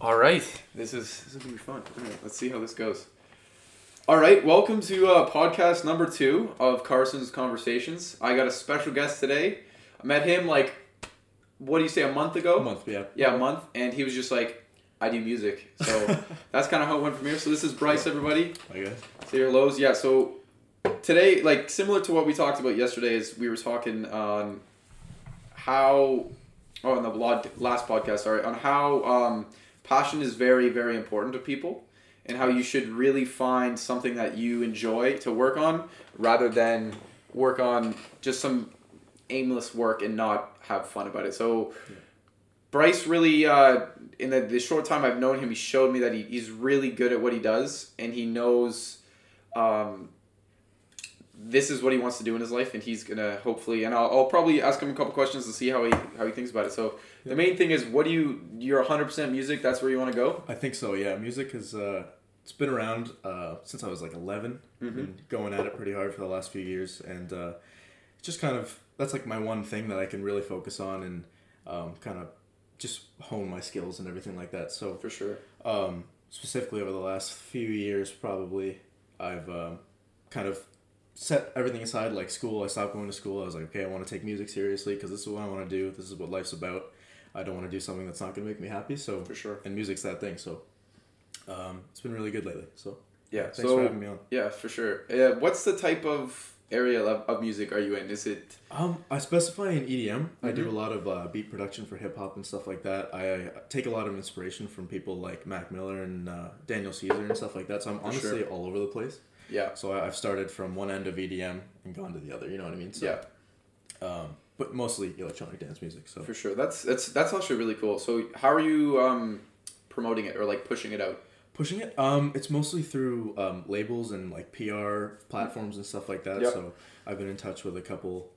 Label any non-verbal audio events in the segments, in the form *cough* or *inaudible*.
All right, this is this is gonna be fun. All right, let's see how this goes. All right, welcome to uh, podcast number two of Carson's Conversations. I got a special guest today. I met him like, what do you say, a month ago? A month, yeah. Yeah, a month, and he was just like, I do music. So *laughs* that's kind of how it went from here. So this is Bryce, everybody. I guess. Say your lows. Yeah, so today, like similar to what we talked about yesterday, is we were talking on how, oh, in the lod- last podcast, sorry, on how um, passion is very, very important to people and how you should really find something that you enjoy to work on rather than work on just some aimless work and not have fun about it. So, Bryce really, uh, in the, the short time I've known him, he showed me that he, he's really good at what he does and he knows um, this is what he wants to do in his life and he's gonna hopefully and I'll, I'll probably ask him a couple questions to see how he how he thinks about it so the main thing is what do you you're 100% music that's where you want to go I think so. Yeah, music has uh, it's been around uh, since I was like 11 Mm-hmm. and going at it pretty hard for the last few years, and uh, it's just kind of that's like my one thing that I can really focus on and um, kind of just hone my skills and everything like that. So for sure um, specifically over the last few years, probably I've um, kind of set everything aside. Like school, I stopped going to school. I was like, okay, I want to take music seriously because this is what I want to do. This is what life's about. I don't want to do something that's not going to make me happy. So for sure and music's that thing. So um, it's been really good lately. So yeah thanks so for having me on. yeah for sure yeah what's the type of area of, of music are you in is it Um, I specify in EDM. I Mm-hmm. do a lot of uh, beat production for hip hop and stuff like that. I, I take a lot of inspiration from people like Mac Miller and uh, Daniel Caesar and stuff like that. So I'm honestly sure. all over the place. Yeah So I, I've started from one end of EDM and gone to the other. You know what I mean? So, yeah Um, but mostly electronic dance music. So for sure that's that's that's actually really cool so how are you um promoting it or like pushing it out pushing it. Um, it's mostly through um, labels and like PR platforms and stuff like that. Yep. So I've been in touch with a couple,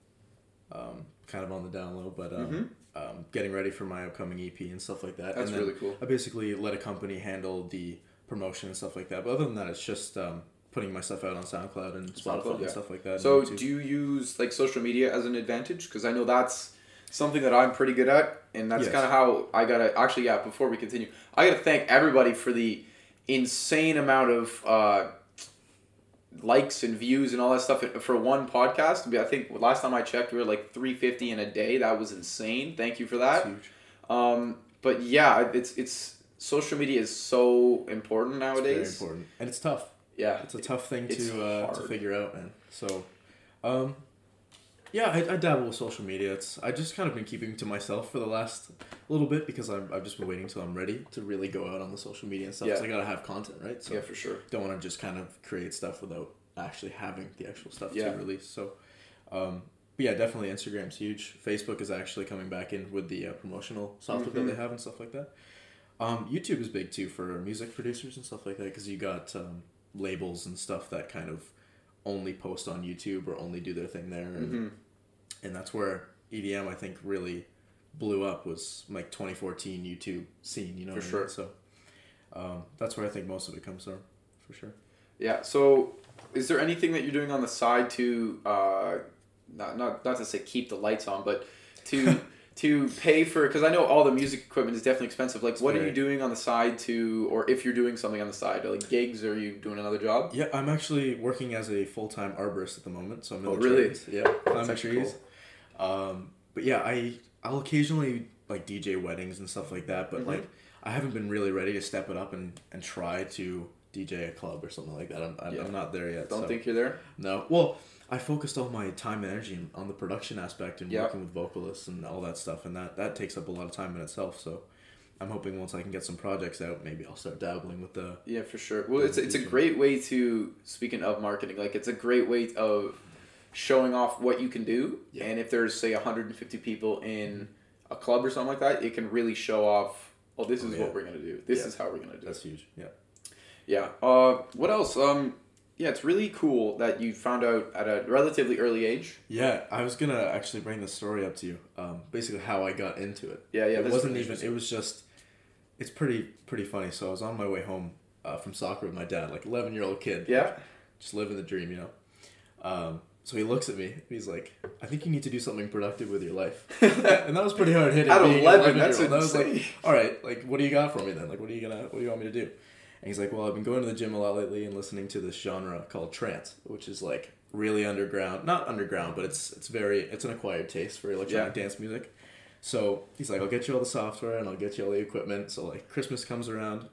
um, kind of on the down low, but um, Mhm. um, getting ready for my upcoming EP and stuff like that. That's and really cool. I basically let a company handle the promotion and stuff like that. But other than that, it's just um, putting my stuff out on SoundCloud and Spotify SoundCloud, yeah. and stuff like that. So do you use like social media as an advantage? Because I know that's something that I'm pretty good at, and that's Yes. kind of how I gotta. Actually, yeah. Before we continue, I gotta thank everybody for the insane amount of uh, likes and views and all that stuff for one podcast. I think last time I checked, we were like three fifty in a day. That was insane. Thank you for that. Um, but yeah, it's it's social media is so important It's nowadays. very important, and it's tough. Yeah, it's a tough thing to uh, to figure out, man. So, um, yeah, I, I dabble with social media. It's I just kind of been keeping to myself for the last little bit because I'm, I've just been waiting till I'm ready to really go out on the social media and stuff. Yeah. So I gotta have content, right? So yeah, for sure. don't want to just kind of create stuff without actually having the actual stuff Yeah. to release. So, um, but yeah, definitely Instagram's huge. Facebook is actually coming back in with the uh, promotional software Mhm. that they have and stuff like that. Um, YouTube is big too for music producers and stuff like that because you got um, labels and stuff that kind of only post on YouTube or only do their thing there, and, hmm and that's where EDM I think really blew up was like 2014 YouTube scene. You know, For what I sure. mean? So um, that's where I think most of it comes from, for sure. Yeah. So, is there anything that you're doing on the side to, uh, not not not to say keep the lights on, but to *laughs* to pay for? Because I know all the music equipment is definitely expensive. Like, what are you doing on the side to, or if you're doing something on the side, like gigs? Or are you doing another job? Yeah, I'm actually working as a full time arborist at the moment, so I'm in Oh, the really? trees. Yeah, climbing trees. Um, but yeah, I I'll occasionally like DJ weddings and stuff like that, but Mhm. like I haven't been really ready to step it up and and try to DJ a club or something like that. I'm I'm, Yeah. I'm not there yet. Don't so- think you're there. no. Well, I focused all my time and energy on the production aspect and Yeah. working with vocalists and all that stuff, and that that takes up a lot of time in itself. So. I'm hoping once I can get some projects out, maybe I'll start dabbling with the Yeah, for sure. Well, it's it's a great way to speaking of marketing. Like, it's a great way of showing off what you can do. Yeah. And if there's say 150 people in a club or something like that, it can really show off. Oh, this Oh, is yeah. what we're gonna do. This Yeah. is how we're gonna do. That's it. huge. Yeah. Yeah. Uh, what else? Um, yeah, it's really cool that you found out at a relatively early age. Yeah, I was gonna actually bring the story up to you. Um, basically how I got into it. Yeah, yeah. it wasn't even. It was just. It's pretty pretty funny. So I was on my way home uh, from soccer with my dad, like eleven year old kid. Yeah. Just living the dream, you know. Um, so he looks at me. He's like, "I think you need to do something productive with your life," *laughs* and that was pretty hard hitting. At 11, that's 11-year-old. I was like, "All right, like, what do you got for me then? Like, what are you gonna, what do you want me to do?" And he's like, "Well, I've been going to the gym a lot lately and listening to this genre called trance, which is like really underground. Not underground, but it's it's very it's an acquired taste for electronic dance music." So he's like, "I'll get you all the software and I'll get you all the equipment." So like Christmas comes around,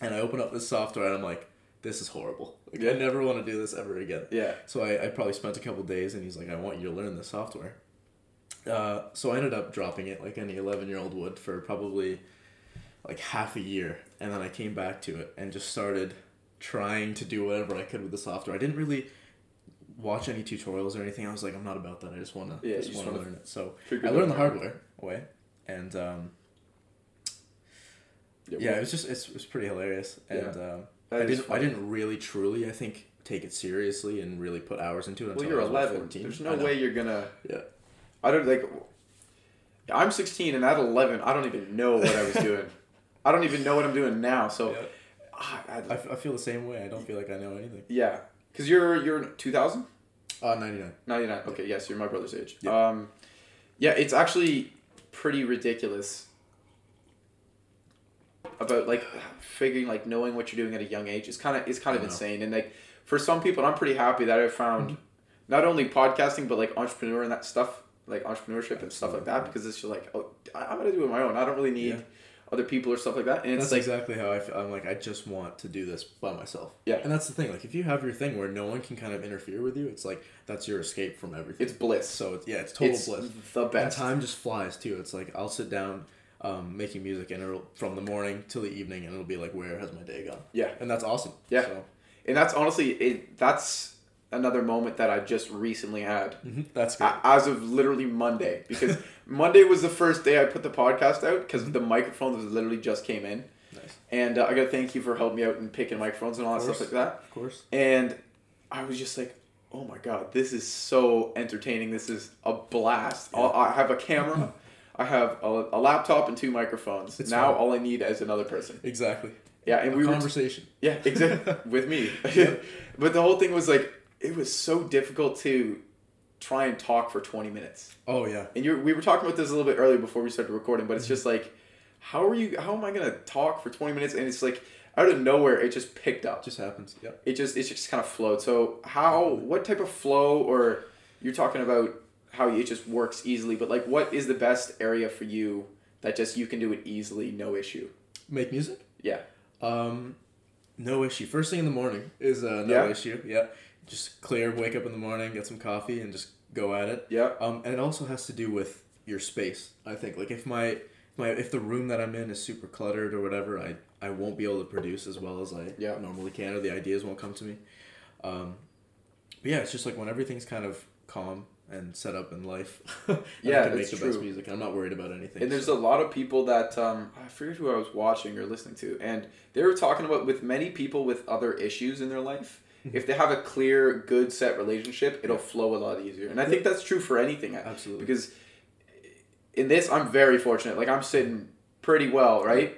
and I open up this software and I'm like, "This is horrible. Like, I never want to do this ever again." Yeah. So I, I probably spent a couple days, and he's like, "I want you to learn this software." Uh, so I ended up dropping it like any eleven year old would for probably like half a year, and then I came back to it and just started trying to do whatever I could with the software. I didn't really watch any tutorials or anything. I was like, I'm not about that. I just wanna Yeah, just just wanna wanna learn it. So I learned the hardware hard way and um, Yeah, yeah, it was just it's, it was pretty hilarious, and um, I didn't I didn't really truly I think take it seriously and really put hours into it Well, you're I was 11. 14. There's no way you're gonna. Yeah. I don't like. I'm 16, and at 11, I don't even know what I was doing. *laughs* I don't even know what I'm doing now. So, Yeah. ah, I, I, f- I feel the same way. I don't feel like I know anything. yeah, because you're you're 2000, Uh, 99. 99. Okay, yes, you're my brother's age. Yeah. Um, yeah, it's actually pretty ridiculous about like figuring like knowing what you're doing at a young age. It's kind of it's kind of insane, and like for some people, I'm pretty happy that I found Mm-hmm. not only podcasting but like entrepreneur and that stuff, like entrepreneurship and stuff like that, because it's just like oh, I- I'm gonna do it on my own. I don't really need Yeah. Other people or stuff like that, and it's That's like exactly how I feel. I'm like, I just want to do this by myself. Yeah. And that's the thing. Like, if you have your thing where no one can kind of interfere with you, it's like, that's your escape from everything. it's bliss. so, it's, yeah, it's total it's bliss. the And best. time just flies, too. It's like, I'll sit down um, making music, and it'll, from the morning till the evening, and it'll be like, where has my day gone? Yeah. And that's awesome. Yeah. So, And that's honestly it. That's another moment that I just recently had. mhm, that's good. as of literally Monday because *laughs* Monday was the first day I put the podcast out because the microphones literally just came in nice. and uh, I gotta thank you for helping me out and picking microphones and all that stuff like that Of course. and I was just like oh my god this is so entertaining this is a blast Yeah. I'll, have a camera *laughs* I have a, a laptop and two microphones It's now fun. all I need is another person Exactly. yeah and A we were conversation. yeah, exactly. *laughs* with me. But the whole thing was like it was so difficult to try and talk for 20 minutes. oh, yeah. And you we were talking about this a little bit earlier before we started recording, but it's Mm-hmm. just like how are you how am I going to talk for 20 minutes and it's like out of nowhere it just picked up. just happens. Yeah. It just it just kind of flowed. So how what type of flow or you're talking about how it just works easily, but like what is the best area for you that just you can do it easily, no issue? Make music? Yeah. Um, no issue. First thing in the morning is uh, no Yeah? issue. Yeah, just clear. Wake up in the morning, get some coffee, and just go at it. Yeah. Um, and it also has to do with your space. I think like if my my if the room that I'm in is super cluttered or whatever, I I won't be able to produce as well as I Yeah. normally can, or the ideas won't come to me. Um, but yeah, it's just like when everything's kind of calm and set up in life. *laughs* Yeah, I can make the best true. music. I'm not worried about anything. And there's so- a lot of people that um, I forget who I was watching or listening to, and they were talking about with many people with other issues in their life. If they have a clear, good set relationship, it'll flow a lot easier. And I think that's true for anything. Absolutely. Because in this, I'm very fortunate. Like I'm sitting pretty well, right?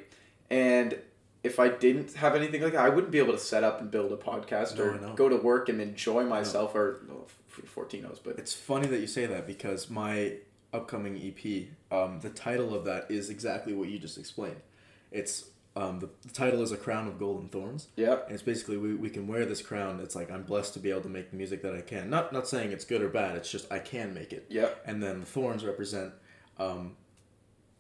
And if I didn't have anything like that, I wouldn't be able to set up and build a podcast No, or know. go to work and enjoy myself. Or no, fourteen knows, but It's funny that you say that because my upcoming EP, um, the title of that is exactly what you just explained. It's um, the, the title is a crown of golden thorns, yeah, and it's basically we, we can wear this crown. It's like I'm blessed to be able to make the music that I can. Not not saying it's good or bad. It's just I can make it. yeah, And then the thorns represent, um,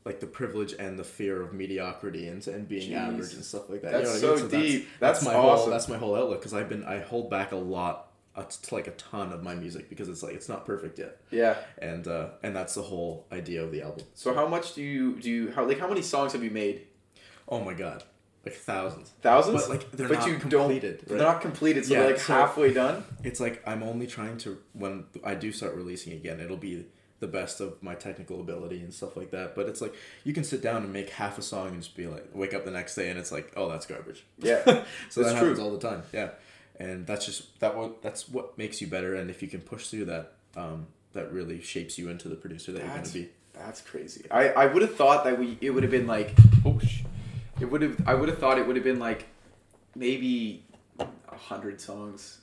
like the privilege and the fear of mediocrity and, and being Jeez. average and stuff like that. That's You know so mean? deep. That's, That's my awesome. whole that's my whole outlook because I've been I hold back a lot, a t- like a ton of my music because it's like it's not perfect yet, yeah. and uh, and that's the whole idea of the album. So how much do you do? You, how like how many songs have you made? Oh my god, like thousands. Thousands. But like they're but not you completed. don't. right? They're not completed, so Yeah, they're like so- halfway done. It's like I'm only trying to when I do start releasing again, it'll be the best of my technical ability and stuff like that. But it's like you can sit down and make half a song and just be like, wake up the next day and it's like, oh, that's garbage. Yeah, *laughs* so that's that true. happens all the time. Yeah, and that's just that what that's what makes you better. And if you can push through that, um, that really shapes you into the producer that That's- you're gonna be. That's crazy. I, I would have thought that we it would have been like oh sh- it would have I would have thought it would have been like maybe a hundred songs.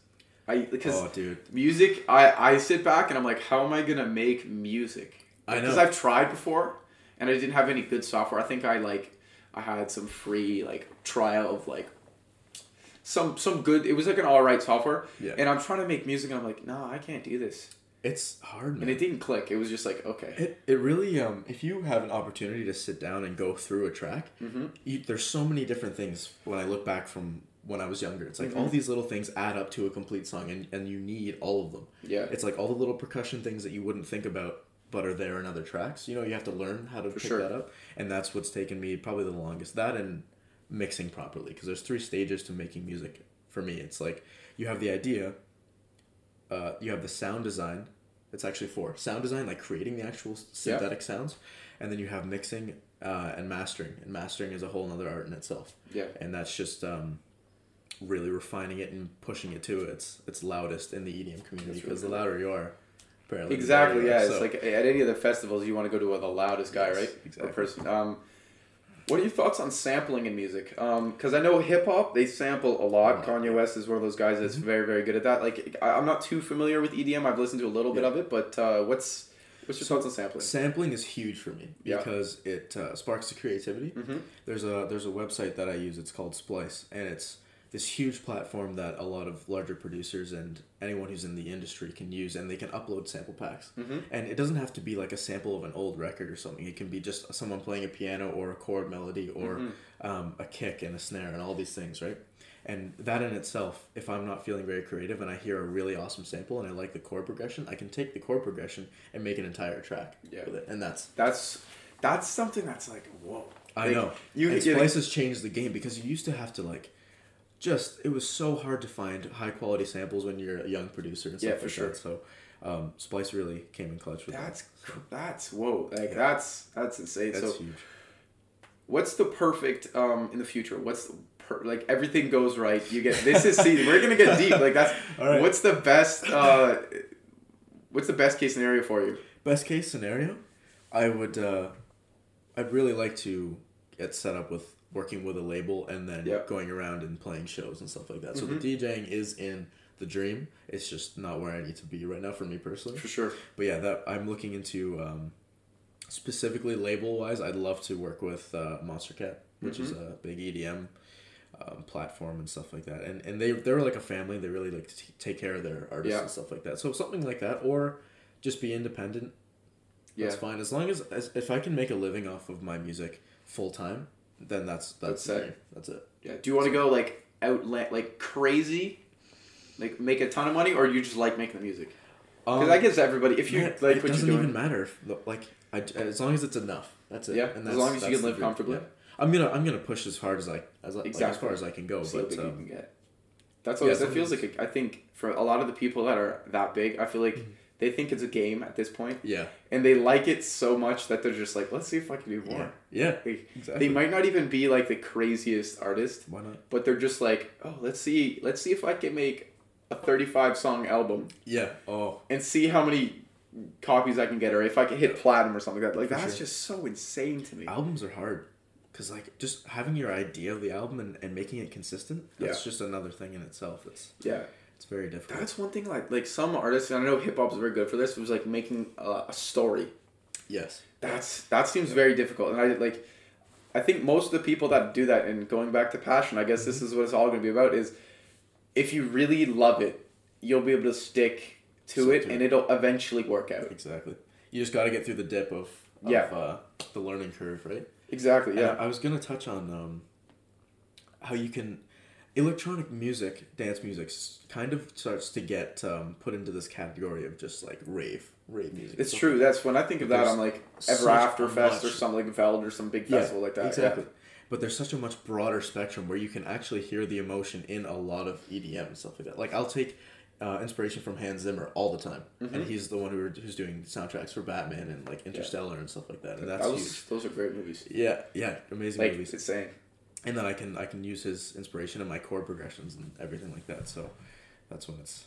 I because Oh, dude. music, I I sit back and I'm like, how am I gonna make music? I know. because I've tried before, and I didn't have any good software. I think I like I had some free like trial of like some some good. It was like an all right software, Yeah. and I'm trying to make music. and I'm like, no, I can't do this, It's hard, man. and it didn't click. It was just like, okay, It, it really um if you have an opportunity to sit down and go through a track, Mhm. you, there's so many different things when I look back from when I was younger. It's like Mm-hmm. all these little things add up to a complete song and, and you need all of them. yeah, It's like all the little percussion things that you wouldn't think about but are there in other tracks. You know, you have to learn how to pick sure. that up. And that's what's taken me probably the longest. That and mixing properly because there's three stages to making music for me. It's like you have the idea, uh, you have the sound design. It's actually four. Sound design, like creating the actual synthetic sounds, and then you have mixing uh, and mastering. And mastering is a whole other art in itself. yeah, And that's just um, really refining it and pushing it to its its loudest in the EDM community because really the louder you are, apparently. exactly. better you are. Yeah, it's like at any of the festivals, you want to go to the loudest guy, Yes, right? exactly. Or person. Um, what are your thoughts on sampling in music? Because I know hip hop, they sample a lot. Kanye West is one of those guys that's very, very good at that. Like, I, I'm not too familiar with EDM. I've listened to a little bit of it, but uh, what's what's your So- thoughts on sampling? Sampling is huge for me Yeah. because it uh, sparks the creativity. Mm-hmm. There's a there's a website that I use. It's called Splice, and it's this huge platform that a lot of larger producers and anyone who's in the industry can use, and they can upload sample packs. Mm-hmm. And it doesn't have to be like a sample of an old record or something. It can be just someone playing a piano or a chord melody or Mm-hmm. um, a kick and a snare and all these things, right? And that in itself, if I'm not feeling very creative and I hear a really awesome sample and I like the chord progression, I can take the chord progression and make an entire track Yeah. with it. And that's That's that's something that's like whoa. I Like, know. You, and you Splice has changed the game because you used to have to like just it was so hard to find high quality samples when you're a young producer and stuff Yeah, for like sure. that. So um, Splice really came in clutch with that's that. that's whoa. Like Yeah. that's that's insane. That's so huge. what's the perfect um in the future? What's the per- like everything goes right? You get this is see we're gonna get *laughs* deep. Like that's All right. what's the best uh what's the best case scenario for you? Best case scenario, I would uh, I'd really like to get set up with working with a label and then Yeah. going around and playing shows and stuff like that. So Mhm. the DJing is in the dream. It's just not where I need to be right now for me personally. For sure. But yeah, that I'm looking into um, specifically label wise. I'd love to work with uh, Monstercat, which is Mm-hmm. a big EDM um, platform and stuff like that. And and they they're like a family. They really like to t- take care of their artists Yeah. and stuff like that. So something like that, or just be independent. Yeah. That's fine as long as, as if I can make a living off of my music full time, then that's That's that's it. That's it. Yeah. Do you want to go like outland like crazy? Like make a ton of money or you just like making the music? Because Um, I guess everybody if you yeah, like it what doesn't even matter. If, like I, as long as it's enough. That's it. Yeah, and as long as you can live comfortably. Yeah. I'm gonna I'm gonna push as hard as I as like, as far as I can go. see but um, can get. That's yeah, always as that feels like a, I think for a lot of the people that are that big, I feel like Mm-hmm. They think it's a game at this point, yeah, and they like it so much that they're just like, let's see if I can do more. yeah, yeah, Like, exactly. They might not even be like the craziest artist, Why not? but they're just like, oh, let's see, let's see if I can make a thirty-five song album Yeah. Oh, and see how many copies I can get, or if I can hit platinum or something like that. Like For that's sure. just so insane to me. albums are hard, cause like just having your idea of the album and, and making it consistent. That's Yeah. just another thing in itself. It's Yeah. It's very difficult. That's one thing. Like like some artists, and I know hip hop is very good for this. Was like making a, a story. yes. That's that seems very difficult, and I like. I think most of the people that do that, and going back to passion, I guess this Mm-hmm. is what it's all going to be about. Is if you really love it, you'll be able to stick to Stick it, and it. it'll eventually work out. Exactly. You just got to get through the dip of, of Yeah. uh, the learning curve, right? Exactly. Yeah. I, I was gonna touch on um, how you can electronic music, dance music, kind of starts to get um, put into this category of just like rave, rave music. It's true. That's when I think of that. I'm like Ever After Fest or much- something like Veld or some big Yeah, festival like that. Exactly. But there's such a much broader spectrum where you can actually hear the emotion in a lot of EDM and stuff like that. Like I'll take uh, inspiration from Hans Zimmer all the time, Mm-hmm. and he's the one who, who's doing soundtracks for Batman and like Interstellar and stuff like that, and Yeah. that's Those huge. those are great movies. Yeah, yeah, amazing Like movies. it's insane. And then I can I can use his inspiration in my chord progressions and everything like that. So that's when it's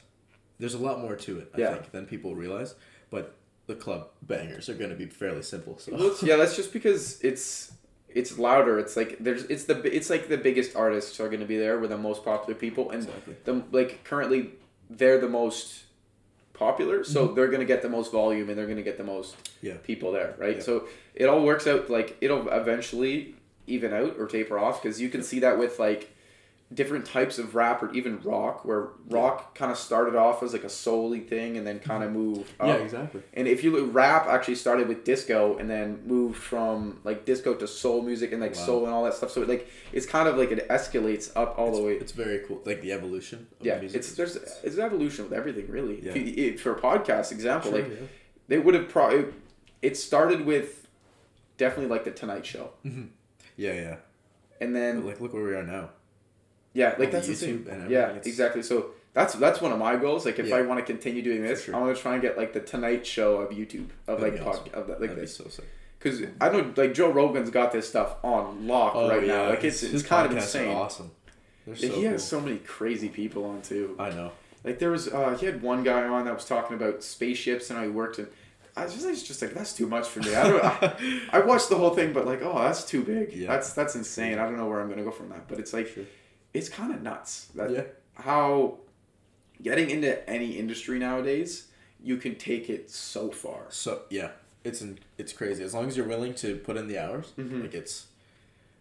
there's a lot more to it I Yeah. think than people realize. But the club bangers are going to be fairly simple. So yeah, that's just because it's it's louder. It's like there's it's the it's like the biggest artists are going to be there with the most popular people, and Exactly. the like currently they're the most popular, so mm-hmm. they're gonna get the most volume and they're gonna get the most Yeah. people there, right? Yeah. So it all works out like it'll eventually even out or taper off because you can see that with like different types of rap or even rock where rock kind of started off as like a souly thing and then kind of mm-hmm. moved up. Yeah, exactly. And if you look, rap actually started with disco and then moved from like disco to soul music and like Wow. soul and all that stuff. So it, like it's kind of like it escalates up all it's, the way. It's very cool, like the evolution. Of yeah, music it's there's it's an evolution with everything really. Yeah. If you, it, for a podcast example, Sure, like yeah. they would have probably it, it started with definitely like the Tonight Show, mm-hmm. Yeah, yeah. and then But, like, look where we are now. yeah, like that's YouTube and everything, Yeah, it's- exactly. So that's that's one of my goals. Like if Yeah. I want to continue doing this, sure. I want to try and get like the Tonight Show of YouTube of That'd like pod, awesome. of that, like That'd be this. so sick. Because I know like Joe Rogan's got this stuff on lock right now. Like it's Oh, his- it's his kind of insane. awesome. So he cool. has so many crazy people on too. I know. Like there was uh he had one guy on that was talking about spaceships and how he worked in I was just, I was just like that's too much for me. I don't I, *laughs* I watched the whole thing but like oh that's too big. Yeah. That's that's insane. I don't know where I'm gonna go from that. But it's like Sure. it's kind of nuts that Yeah. how getting into any industry nowadays you can take it so far. So yeah, it's in, it's crazy. As long as you're willing to put in the hours, Mhm. like it's,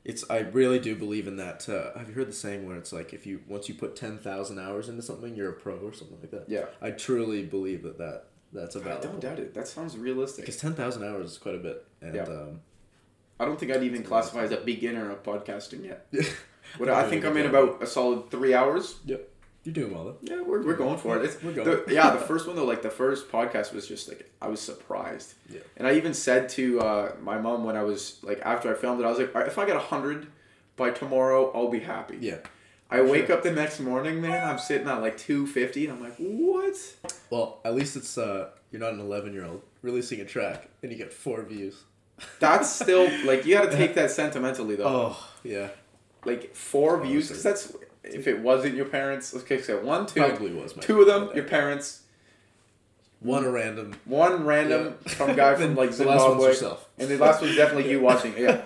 it's. I really do believe in that. Uh, have you heard the saying where it's like if you once you put ten thousand hours into something, you're a pro or something like that. Yeah. I truly believe that that that's a I don't doubt it. That sounds realistic. Because ten thousand hours is quite a bit, and Yeah. um, I don't think I'd even classify as a beginner of podcasting yet. *laughs* What I think I'm in about a solid three hours. Yep, you're doing well though. Yeah, we're, we're going for it. It's, We're going. the- yeah, the *laughs* first one though, like the first podcast was just like I was surprised. Yeah. And I even said to uh, my mom when I was like after I filmed it, I was like, "All right, if I get hundred by tomorrow, I'll be happy. Yeah. I wake up the next morning, man. I'm sitting at like two fifty, and I'm like, what? Well, at least it's uh, you're not an eleven year old releasing a track and you get four views. That's still *laughs* like you got to take that sentimentally though. Oh yeah, Like four views, because that's if it wasn't your parents. Okay, so one, two, probably was. My two of them, your parents. one a random. One random Yeah. from guy from *laughs* like the last one's Zimbabwe, yourself. and the last one's definitely you *laughs* watching. Yeah,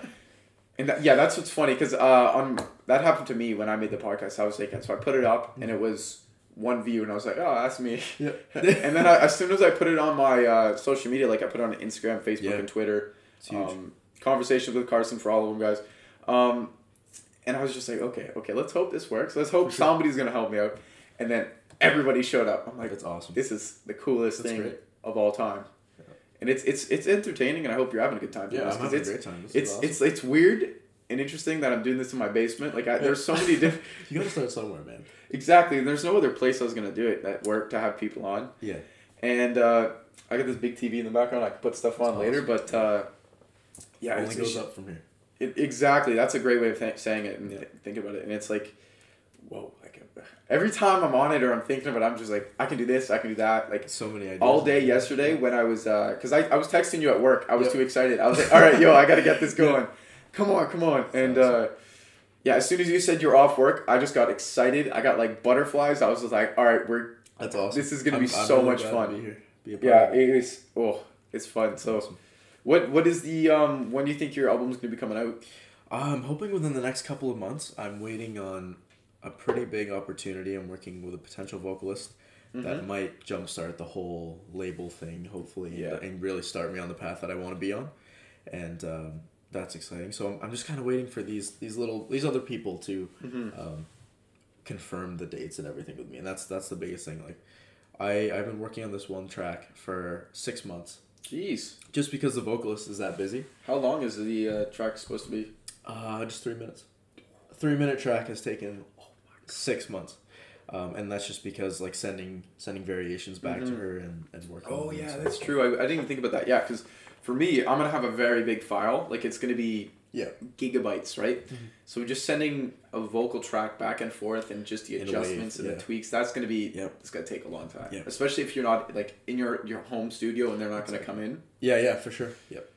and that, yeah, that's what's funny because uh, on that happened to me when I made the podcast. I was like, so I put it up and it was one view, and I was like, oh, that's me. Yeah. *laughs* and then I, as soon as I put it on my uh, social media, like I put it on Instagram, Facebook, Yeah. and Twitter, It's huge. um, conversations with Carson for all of them guys. Um, and I was just like, okay, okay, let's hope this works. Let's hope sure. somebody's gonna help me out. And then everybody showed up. I'm like, That's awesome. this is the coolest That's thing great. of all time. And it's it's it's entertaining, and I hope you're having a good time Yeah, I'm having a great time. This it's awesome. it's it's weird and interesting that I'm doing this in my basement. Like I, there's so many different. *laughs* You gotta start somewhere, man. exactly. and There's no other place I was gonna do it that work to have people on. Yeah. And uh, I got this big TV in the background. I can put stuff on That's later, but uh, yeah, only it's, goes up from here. It, exactly. That's a great way of th- saying it and Yeah. th- think about it. And it's like, whoa! Like every time I'm on it or I'm thinking of it, I'm just like, I can do this, I can do that. Like So many ideas. all day yesterday when I was, because I, I was texting you at work. I was Yep. too excited. I was like, all right, yo, I got to get this *laughs* going. Come on, come on. And uh, yeah, as soon as you said you're off work, I just got excited. I got like butterflies. I was just like, all right, we're That's awesome. This is gonna I'm- be I'm so really much fun. To be here. Be yeah, it. is. Oh, it's fun. So, Awesome. what what is the um when do you think your album's gonna be coming out? I'm hoping within the next couple of months. I'm waiting on a pretty big opportunity. I'm working with a potential vocalist that might jumpstart the whole label thing, hopefully, Yeah. and, and really start me on the path that I want to be on. And um, that's exciting. So I'm, I'm just kind of waiting for these these little these other people to um, confirm the dates and everything with me, and that's that's the biggest thing. Like, I I've been working on this one track for six months, Jeez, just because the vocalist is that busy. how long is the uh, track supposed to be? Uh, just three minutes. A three minute track has taken six months. Um, and that's just because like sending sending variations back to her and, and working. Oh yeah, that's true. I, I didn't even think about that. Yeah, because for me, I'm gonna have a very big file. Like it's gonna be yeah. gigabytes, right? Mm-hmm. So just sending a vocal track back and forth and just the In a wave, adjustments and yeah. the tweaks, that's gonna be Yep. it's gonna take a long time. Yep. Especially if you're not like in your your home studio and they're not gonna come in. Yeah, yeah, for sure. Yep.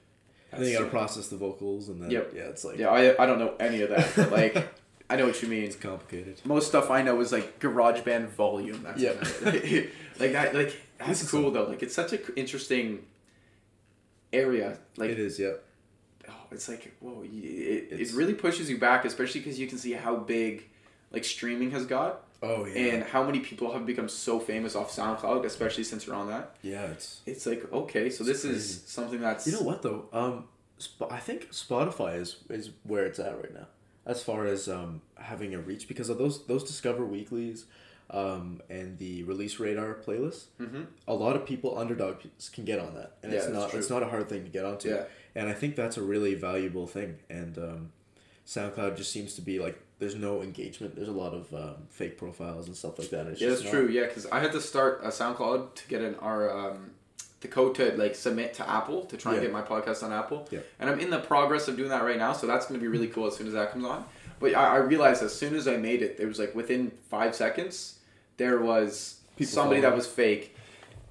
And then you gotta process the vocals and then Yep. yeah, it's like Yeah, I, I don't know any of that, but like *laughs* I know what you mean. it's complicated. Most stuff I know is like GarageBand volume. That's Yeah. about *laughs* like that. Like that's cool though. Like it's such a c- interesting area. Like it is, yeah. oh, it's like whoa, it, it really pushes you back, especially because you can see how big like streaming has got. Oh yeah. and how many people have become so famous off SoundCloud, especially since you're on that. yeah, it's. It's like okay, so this It's is something that's You know what though? Um, Sp- I think Spotify is is where it's at right now, as far as um having a reach because of those those Discover Weeklies, um, and the Release Radar playlist. Mhm. A lot of people underdogs can get on that, and Yeah, it's not true. it's not a hard thing to get onto. Yeah. And I think that's a really valuable thing. And um, SoundCloud just seems to be like there's no engagement. There's a lot of um, fake profiles and stuff like that. It's Yeah, that's not- true. Yeah, because I had to start a SoundCloud to get an our um, the code to like submit to Apple to try and get my podcast on Apple. Yeah. And I'm in the progress of doing that right now, so that's gonna be really cool as soon as that comes on. But I, I realized as soon as I made it, it was like within five seconds, there was People somebody that was fake,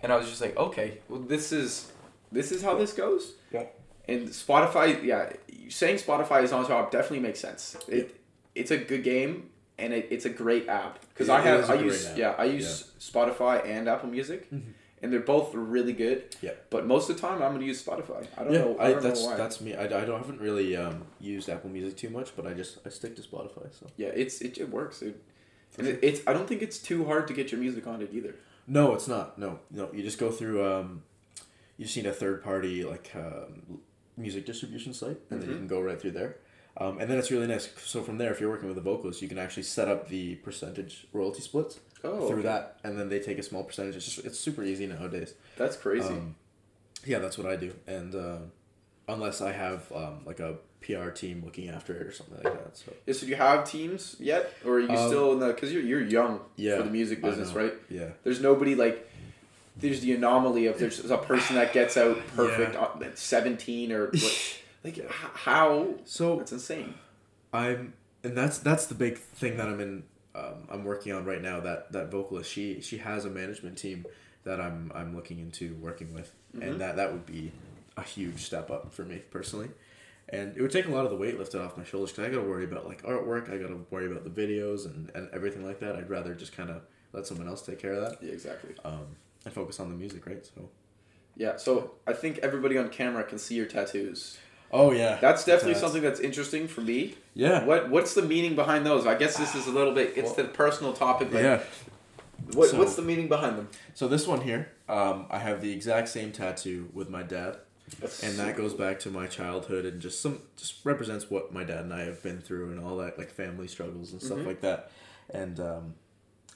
and I was just like, okay, well this is this is how this goes. Yeah. And Spotify, yeah, saying Spotify is on top definitely makes sense. It it's a good game and it, it's a great app because I have I use app. yeah I use Spotify and Apple Music, and they're both really good. Yeah. But most of the time, I'm gonna use Spotify. I don't Yeah, know. I, I, don't that's know why. that's me. I, I don't haven't really um, used Apple Music too much, but I just I stick to Spotify. So yeah, it's it, it works, dude. And sure. it's I don't think it's too hard to get your music on it either. no, it's not. No, no. You just go through. Um, you've seen a third party like um, music distribution site, and then you Mhm. can go right through there. Um, and then it's really nice. So from there, if you're working with a vocalist, you can actually set up the percentage royalty splits Oh, through okay. that, and then they take a small percentage. It's just, it's super easy nowadays. That's crazy. Um, yeah, that's what I do, and um unless I have um, like a PR team looking after it or something like that. So yeah, so do you have teams yet, or are you Um, still in the? Because you're you're young yeah, for the music business, right? yeah. There's nobody like. There's the anomaly of there's a person that gets out *sighs* perfect at 17 or *laughs* what, like h- how So that's insane. I'm, and that's that's the big thing that I'm in. Um, I'm working on right now. That that vocalist, she she has a management team that I'm I'm looking into working with, Mhm. and that that would be a huge step up for me personally. And it would take a lot of the weight lifted off my shoulders because I got to worry about like artwork. I got to worry about the videos and, and everything like that. I'd rather just kind of let someone else take care of that Yeah, exactly. um, and focus on the music, right? So. Yeah, so I think everybody on camera can see your tattoos. Oh yeah. That's definitely something that's interesting for me. Yeah. What What's the meaning behind those? I guess this is a little bit. It's Well- the personal topic. But Yeah. What, So- what's the meaning behind them? So this one here, um, I have the exact same tattoo with my dad, and that goes back to my childhood and just some just represents what my dad and I have been through and all that like family struggles and stuff Mhm. like that, and um,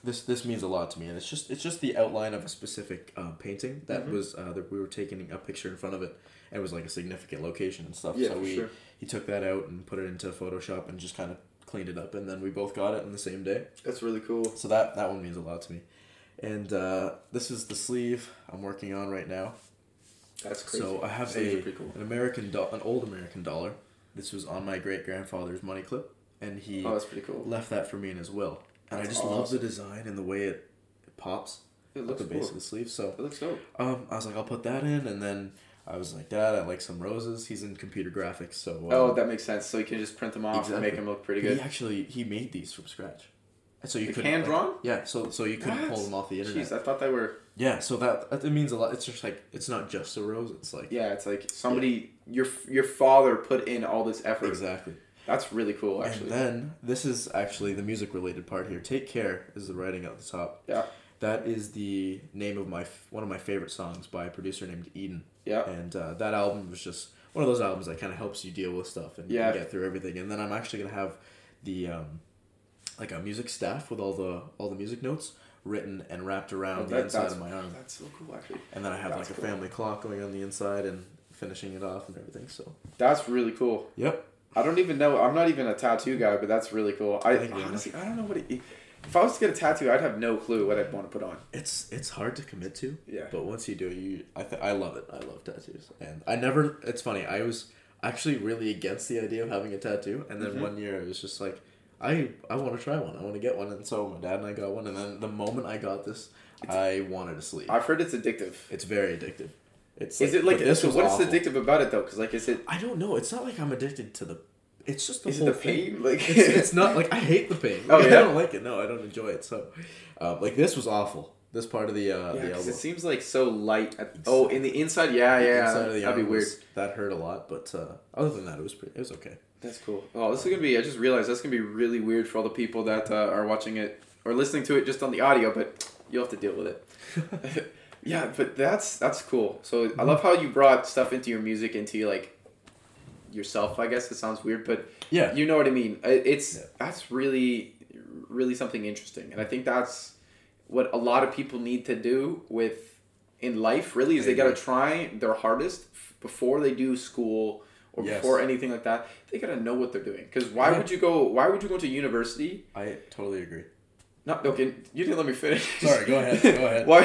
this this means a lot to me and it's just it's just the outline of a specific um, painting that Mhm. was uh, that we were taking a picture in front of it and it was like a significant location and stuff. Yeah, so we sure. he took that out and put it into Photoshop and just kind of cleaned it up and then we both got it on the same day. That's really cool. So that that one means a lot to me. And uh, this is the sleeve I'm working on right now. That's crazy. So I have a cool. an American do- an old American dollar. This was on my great grandfather's money clip, and he Oh, that's pretty cool. left that for me in his will. And I That's just love the design and the way it, it pops It at looks the base cool. of the sleeve. So It looks dope. um, I was like, I'll put that in, and then I was like, Dad, I like some roses. He's in computer graphics, so um, Oh, that makes sense. So you can just print them off and make them look pretty good. he actually he made these from scratch. So you Like could hand drawn? Yeah, so so you couldn't pull them off the internet. Jeez, I thought they were. Yeah, so that, that it means a lot. It's just like it's not just a rose. It's like Yeah, it's like somebody your your father put in all this effort. exactly. That's really cool, actually. And then this is actually the music related part here. Take care is the writing at the top. Yeah. That is the name of my f- one of my favorite songs by a producer named Eden. yeah. And uh, that album was just one of those albums that kind of helps you deal with stuff and, Yeah. and get through everything. And then I'm actually gonna have the um, like a music staff with all the all the music notes written and wrapped around Oh, the inside of my arm. That's so cool, actually. And then I have that's like a cool. family clock going on the inside and finishing it off and everything. So That's really cool. yep. I don't even know. I'm not even a tattoo guy, but that's really cool. I honestly, I don't know what it. If I was to get a tattoo, I'd have no clue what I'd want to put on. It's it's hard to commit to. Yeah. But once you do, you I th- I love it. I love tattoos, and I never. It's funny. I was actually really against the idea of having a tattoo, and then Mhm. one year I was just like, I I want to try one. I want to get one, and so my dad and I got one, and then the moment I got this, I wanted to sleep. I've heard it's addictive. It's very addictive. It's Is it like this was What's addictive about it though? Because like, is it I don't know. It's not like I'm addicted to the. It's just the is it whole the thing. pain? Like It's, *laughs* it's not like I hate the pain. Oh, yeah? I don't like it. No, I don't enjoy it. So, um, like this was awful. This part of the uh, Yeah, the elbow. it seems like so light. At, oh, in the inside, yeah, yeah, inside of the that'd be weird. that hurt a lot, but uh, other than that, it was pretty. It was okay. That's cool. Oh, this is gonna be. I just realized that's gonna be really weird for all the people that uh, are watching it or listening to it just on the audio, but you'll have to deal with it. *laughs* yeah, but that's that's cool. So I love how you brought stuff into your music into like yourself. I guess it sounds weird, but Yeah. you know what I mean. It's Yeah. that's really really something interesting, and I think that's what a lot of people need to do with in life. Really, is they got to try their hardest f- before they do school or Yes. before anything like that. They got to know what they're doing. Because why Yeah. would you go? Why would you go to university? I totally agree. Not okay. You didn't let me finish. Sorry, go ahead, go ahead. *laughs* Why?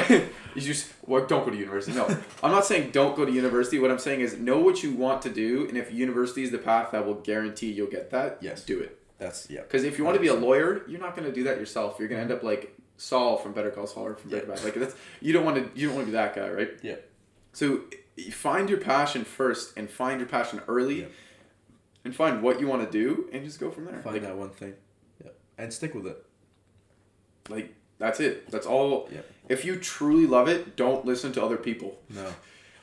You just well, don't go to university. No, I'm not saying don't go to university. What I'm saying is know what you want to do, and if university is the path that will guarantee you'll get that, Yes. do it. That's yeah. Because if you want to be a lawyer, you're not going to do that yourself. You're going to end up like Saul from Better Call Saul or from Breaking Yeah. Bad. Like that's you don't want to you don't want to be that guy, right? Yeah. So find your passion first, and find your passion early, Yeah. and find what you want to do, and just go from there. Find like, that one thing. Yeah. And stick with it. like that's it. That's all. Yeah. If you truly love it, don't listen to other people. No.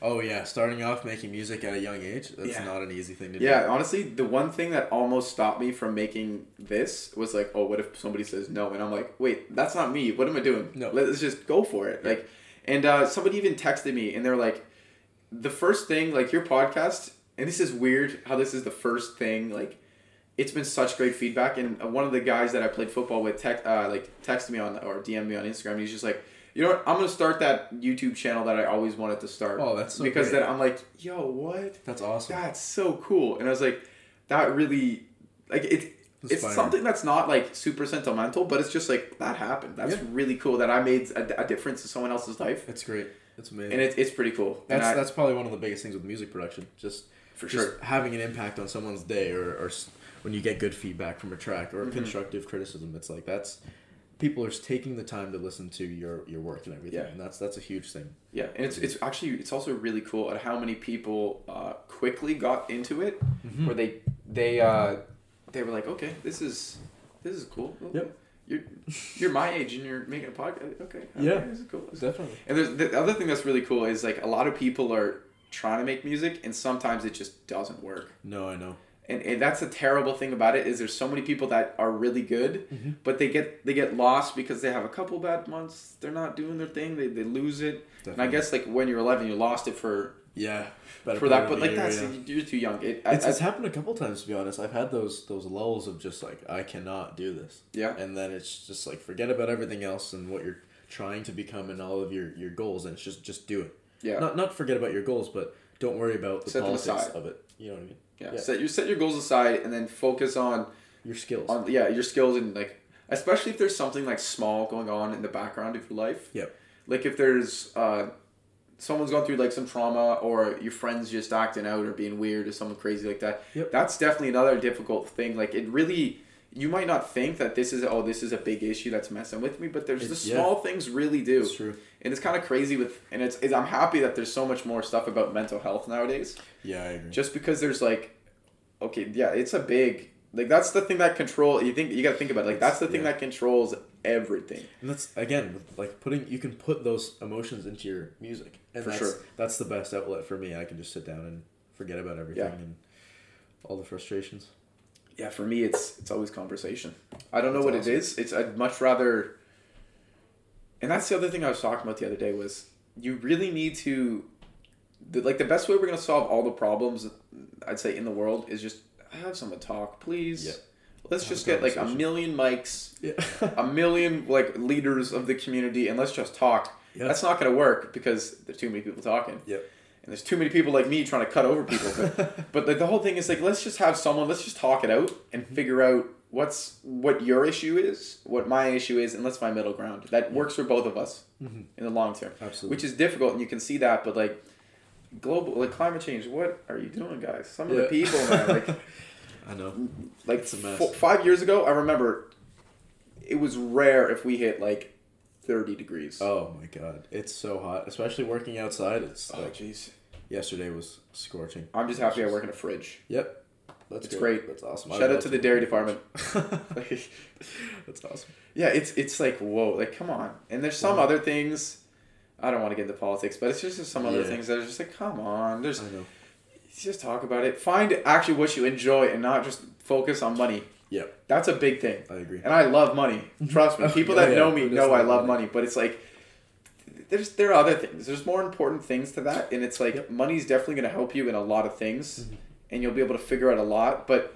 Oh yeah, starting off making music at a young age, that's Yeah. not an easy thing to do. Yeah, honestly, the one thing that almost stopped me from making this was like, oh, what if somebody says no? And I'm like, wait, that's not me. What am I doing? No. let's just go for it. Like, and uh, somebody even texted me, and they're like, the first thing, like your podcast, and this is weird how this is the first thing. Like, it's been such great feedback, and one of the guys that I played football with, tech, uh, like, texted me on or DM me on Instagram. And he's just like. You know what? I'm gonna start that YouTube channel that I always wanted to start. Oh, that's so because great. then I'm like, yo, what? That's awesome. that's so cool and i was like that really like it it's something that's not like super sentimental but it's just like that happened that's Yeah. really cool that i made a, a difference in someone else's life That's great. It's amazing. and it, it's pretty cool that's I- that's probably one of the biggest things with music production. Just for just sure having an impact on someone's day, or, or when you get good feedback from a track or Mhm. constructive criticism. It's like that's people are taking the time to listen to your your work and everything, Yeah. and that's that's a huge thing. yeah and it's it's actually it's also really cool at how many people uh, quickly got into it Mm-hmm. where they they uh they were like okay this is this is cool Yep. You're you're my age and you're making a podcast uh, okay okay, Yeah. this is cool This is Definitely. And there's the other thing that's really cool is like a lot of people are trying to make music and sometimes it just doesn't work. No, I know. And, and that's a terrible thing about it is there's so many people that are really good, Mhm. but they get they get lost because they have a couple bad months. They're not doing their thing. They, they lose it. And I guess like when you're 11, you lost it for yeah, for that. But like year, that's yeah. you're too young. It It's, I, it's I- happened a couple times to be honest. I've had those those lulls of just like I cannot do this, yeah and then it's just like forget about everything else and what you're trying to become and all of your your goals, and it's just just do it. yeah Not not forget about your goals, but don't worry about the Set politics of it. You know what I mean? Yeah. yeah. Set your set your goals aside and then focus on Your skills. on yeah your skills and like especially if there's something like small going on in the background of your life Yep. like if there's uh someone's gone through like some trauma or your friends just acting out or being weird or something crazy like that Yep. that's definitely another difficult thing like it really you might not think that this is oh this is a big issue that's messing with me but there's It's- the yeah. small things really do It's true. and it's kind of crazy with and it's, it's i'm happy that there's so much more stuff about mental health nowadays Yeah, I agree. just because there's like okay yeah it's a big like that's the thing that control you think you got to think about it, like that's the thing Yeah. that controls everything And that's again like putting you can put those emotions into your music, and For that's, sure. That's the best outlet for me. I can just sit down and forget about everything Yeah. and all the frustrations. Yeah for me it's it's always conversation i don't know That's what awesome. it is it's i'd much rather and that's the other thing i was talking about the other day was you really need to the, like the best way we're going to solve all the problems i'd say in the world is just have someone talk please Yeah. let's Have just get like a million mics Yeah. a million like leaders of the community and let's just talk Yeah. that's not going to work because there's too many people talking Yep. And there's too many people like me trying to cut over people but, *laughs* but like the whole thing is like let's just have someone let's just talk it out and Mm-hmm. figure out what's what your issue is what my issue is and let's find middle ground that works for both of us Mhm. in the long term Absolutely. which is difficult and you can see that but like global like climate change what are you doing guys some of the people man like *laughs* I know. like It's a mess. fo- five years ago i remember it was rare if we hit like 30 degrees Oh my god, it's so hot, especially working outside. It's oh like jeez yesterday was scorching. i'm just happy i work in a fridge Yep. That's It's great. That's awesome. Shout out to the dairy department *laughs* *laughs* That's awesome. Yeah, it's it's like whoa, like come on. And there's some Yeah. other things. I don't want to get into politics, but it's just some other Yeah. things that are just like come on. There's I know. just talk about it. Find actually what you enjoy and not just focus on money. Yep. That's a big thing. I agree. And I love money. Trust me. *laughs* People Oh, that yeah. know me know I love love money? money, but it's like there's there are other things. There's more important things to that, and it's like Yep. money's definitely going to help you in a lot of things, Mhm. and you'll be able to figure out a lot. But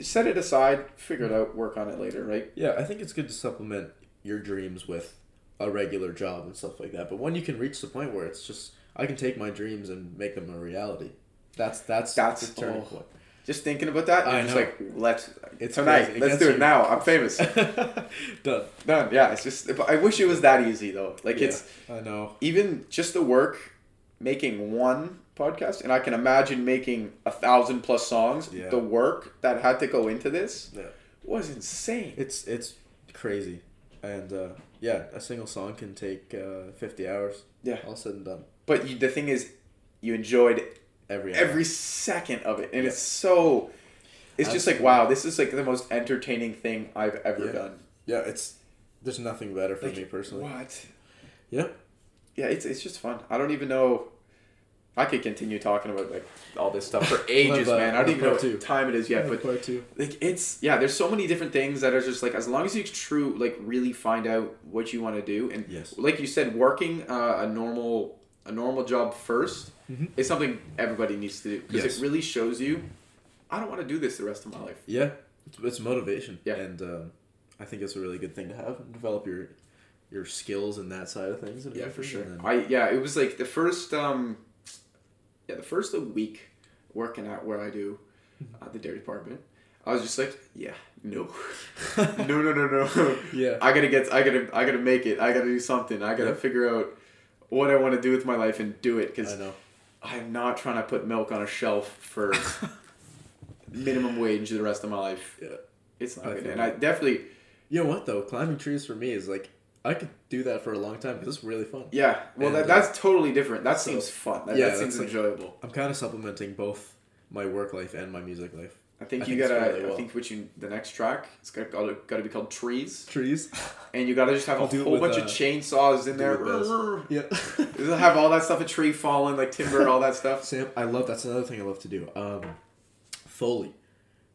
set it aside, figure it out, work on it later, right? Yeah, I think it's good to supplement your dreams with a regular job and stuff like that. But when you can reach the point where it's just I can take my dreams and make them a reality. That's that's That's- the turning oh. point. Just thinking about that, I I'm just know. like, let's It's tonight. crazy. Let's do it you- now. I'm famous. *laughs* Done. Done. Yeah, it's just. I wish it was that easy though. Like Yeah, it's I know. even just the work making one podcast, and I can imagine making a thousand plus songs. Yeah. The work that had to go into this Yeah. was insane. It's it's crazy, and uh, yeah, a single song can take uh, fifty hours. Yeah. all said and done. But you, the thing is, you enjoyed Every hour. every second of it, and Yeah. it's so. It's just like wow, this is like the most entertaining thing I've ever Yeah. done. yeah, it's there's nothing better for Like, me personally. What? Yeah, Yeah, it's it's just fun. I don't even know. I could continue talking about like all this stuff for *laughs* ages, man. I don't even know what two. time it is yet, but part two. like it's yeah. There's so many different things that are just like as long as you true like really find out what you want to do, and Yes. like you said, working uh, a normal a normal job 1st Mhm. is something everybody needs to do because Yes. it really shows you. I don't want to do this the rest of my life. Yeah, it's, it's motivation. Yeah. and um, I think it's a really good thing to have develop your your skills in that side of things. Yeah, for sure. then- I yeah, it was like the first um, yeah, the first week working at where I do, uh, the dairy department. I was just like, yeah, no, *laughs* *laughs* no, no, no, no. Yeah. I gotta get, I gotta, I gotta make it. I gotta do something. I gotta Yeah. figure out what I want to do with my life and do it because. I'm not trying to put milk on a shelf for *laughs* minimum wage the rest of my life. Yeah. It's not I good, and. I definitely, You know what though? Climbing trees for me is like I could do that for a long time because it's really fun. yeah. Well, And, that, uh, that's totally different. That so- seems fun. That, Yeah, that seems that's like- enjoyable. I'm kind of supplementing both my work life and my music life. I think I you think gotta. really I well. think what you the next track it's got gotta, gotta be called trees, Trees. and you gotta just have I'll a do whole bunch uh, of chainsaws in there. yeah. *laughs* It'll have all that stuff, a tree falling, like timber, all that stuff. *laughs* Sam, I love that's another thing I love to do. Um, Foley.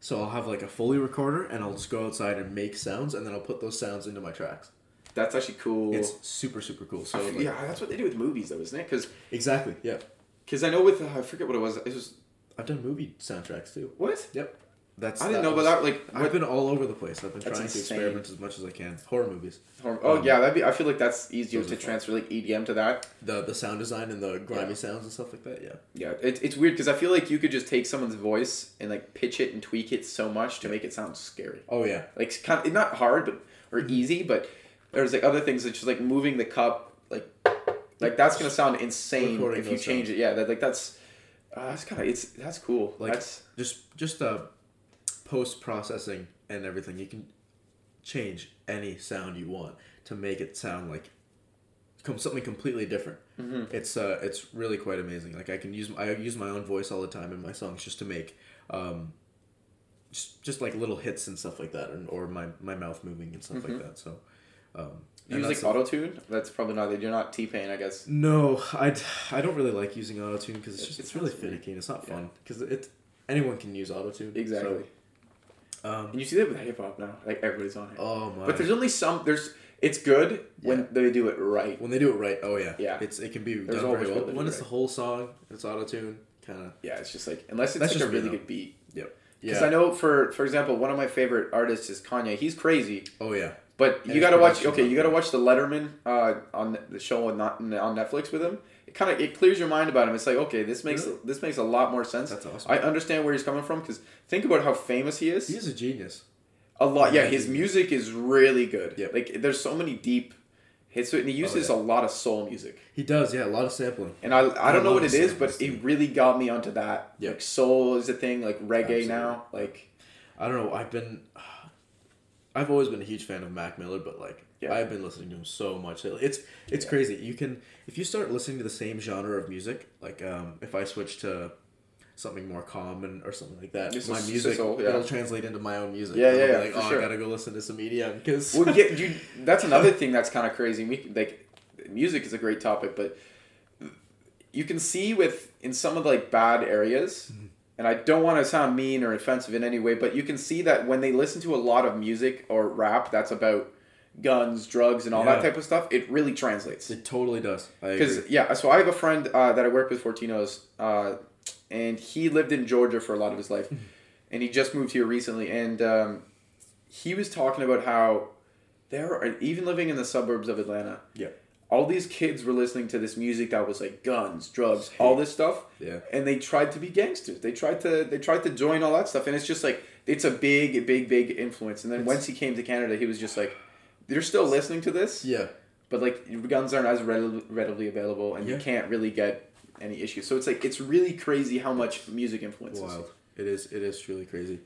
So I'll have like a Foley recorder and I'll just go outside and make sounds and then I'll put those sounds into my tracks. That's actually cool. It's super super cool. So I f- like- yeah, that's what they do with movies, though, isn't it? Because exactly. Yeah, Because I know with uh, I forget what it was. It was I've done movie soundtracks too. what Yep. That's I didn't know was- about that. Like, I've what, been all over the place. I've been That's trying to experiment as much as I can. Horror movies. horror- oh um, yeah, that'd be. I feel like that's easier those to are fun. transfer like EDM to that. The the sound design and the grimy Yeah. sounds and stuff like that. Yeah. Yeah, it, it's weird because I feel like you could just take someone's voice and like pitch it and tweak it so much to make it sound scary. Oh yeah. like kind of not hard but or Mm-hmm. easy but there's like other things that just like moving the cup like like that's gonna sound insane Recording if you those change it yeah that like that's uh, that's kind of it's that's cool Like- that's Just just uh, post processing and everything. You can change any sound you want to make it sound like something completely different. Mhm. It's uh it's really quite amazing. Like I can use I use my own voice all the time in my songs just to make um just, just like little hits and stuff like that and or my, my mouth moving and stuff Mhm. like that. So um and use like that's auto tune that's probably not you're not t-pain i guess No, I I don't really like using autotune because it's just it it's really finicky and it's not fun because it anyone can use autotune. exactly So, um, and you see that with hip-hop now like everybody's on it oh my! but there's only some there's it's good when Yeah. they do it right when they do it right, oh yeah, Yeah. it's it can be There's done very well. what they But when it's the whole song, it's autotune, kind of. yeah it's just like unless it's That's like a just me, really good beat Yep. because Yeah. i know for for example one of my favorite artists is kanye he's crazy oh yeah. But And you gotta watch. Okay, you gotta watch the Letterman uh, on the show on not on Netflix with him. It kind of it clears your mind about him. It's like okay, this makes Really? this makes a lot more sense. That's awesome. I understand where he's coming from because think about how famous he is. He's a genius. a lot. Yeah, his music is really good. Yep. Like there's so many deep hits it, and he uses yeah. a lot of soul music. He does, yeah, a lot of sampling. And I I don't know what it is, but samples, it really got me onto that. Yep. Like soul is a thing. Like reggae Absolutely. now. Like I don't know. I've been, I've always been a huge fan of Mac Miller, but like Yeah. I've been listening to him so much. It's it's Yeah. crazy. You can if you start listening to the same genre of music, like um, if I switch to something more common or something like that, Just my music sizzle, yeah. it'll translate into my own music. Yeah, yeah, Like, oh, sure. I gotta go listen to some EDM because well, yeah, you, *laughs* that's another thing that's kind of crazy. We like music is a great topic, but you can see with in some of the like bad areas, and I don't want to sound mean or offensive in any way, but you can see that when they listen to a lot of music or rap that's about guns, drugs, and all that type of stuff, it really translates. It totally does. Because yeah, so I have a friend uh, that I work with, Fortinos, uh, and he lived in Georgia for a lot of his life, *laughs* and he just moved here recently, and um, he was talking about how there are even living in the suburbs of Atlanta. Yeah. All these kids were listening to this music that was like guns, drugs, all this stuff, Yeah. and they tried to be gangsters. They tried to they tried to join all that stuff, and it's just like it's a big, big, big influence. And then It's- once he came to Canada, he was just like, they're still listening to this, Yeah. but like guns aren't as readily, readily available and you can't really get any issues so it's like it's really crazy how much music influences Wild. It is. It is truly crazy.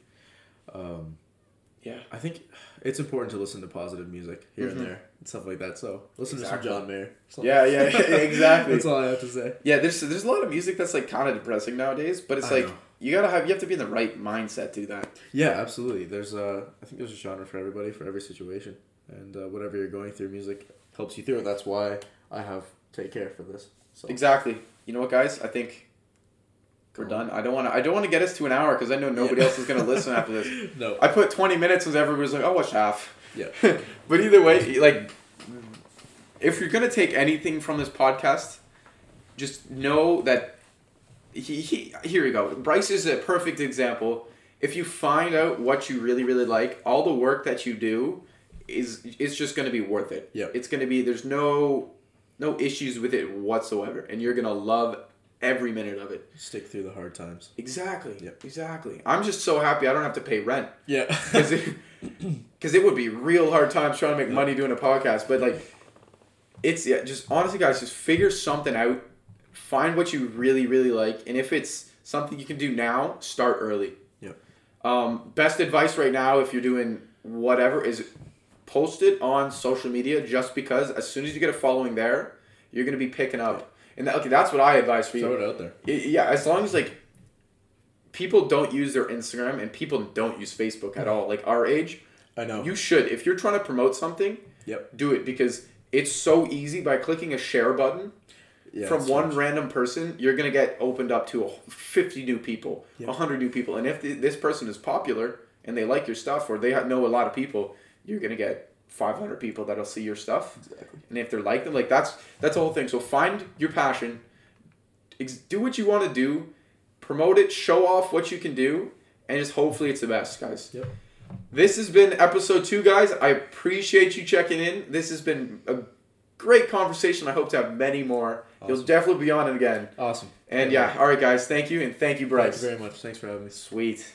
Um, yeah I think it's important to listen to positive music here Mhm. and there and stuff like that. So listen Exactly. to some John Mayer. Yeah, yeah, yeah, *laughs* exactly. That's all I have to say. yeah there's there's a lot of music that's like kind of depressing nowadays but it's I like know. you gotta have you have to be in the right mindset to do that Yeah, absolutely. There's a I think there's a genre for everybody for every situation, and uh, whatever you're going through, music helps you through it. That's why I have take care for this. So exactly you know what guys i think we're done i don't want to i don't want to get us to an hour because i know nobody Yeah. else is gonna listen after this *laughs* no. i put 20 minutes and everybody was like i'll watch half Yeah. *laughs* but either way, like, if you're gonna take anything from this podcast, just know that he, he here we go. Bryce is a perfect example. If you find out what you really really like, all the work that you do is is just gonna be worth it. Yeah. It's gonna be there's no no issues with it whatsoever, and you're gonna love every minute of it. Stick through the hard times. Exactly. Yep. Exactly. I'm just so happy I don't have to pay rent Yeah. *laughs* because it, cause it would be real hard times trying to make money doing a podcast but like it's yeah just honestly guys just figure something out find what you really really like and if it's something you can do now start early Yep. um, best advice right now if you're doing whatever is post it on social media just because as soon as you get a following there you're going to be picking up and that, okay that's what i advise for you Throw it out there. Yeah, as long as like people don't use their Instagram and people don't use Facebook at all, like our age, I know. you should. If you're trying to promote something, Yep. do it because it's so easy by clicking a share button Yeah. from one random person, you're going to get opened up to 50 new people, a Yep. 100 new people. And if this person is popular and they like your stuff or they ha- know a lot of people, you're going to get 500 people that'll see your stuff. Exactly. and if they're like them like that's that's the whole thing. So find your passion ex- do what you want to do promote it show off what you can do and just hopefully it's the best guys. Yep. this has been episode two guys. I appreciate you checking in. This has been a great conversation. I hope to have many more. You'll definitely be on it again. Awesome. and yeah all right guys. Thank you and thank you bryce Thank you very much. Thanks for having me. sweet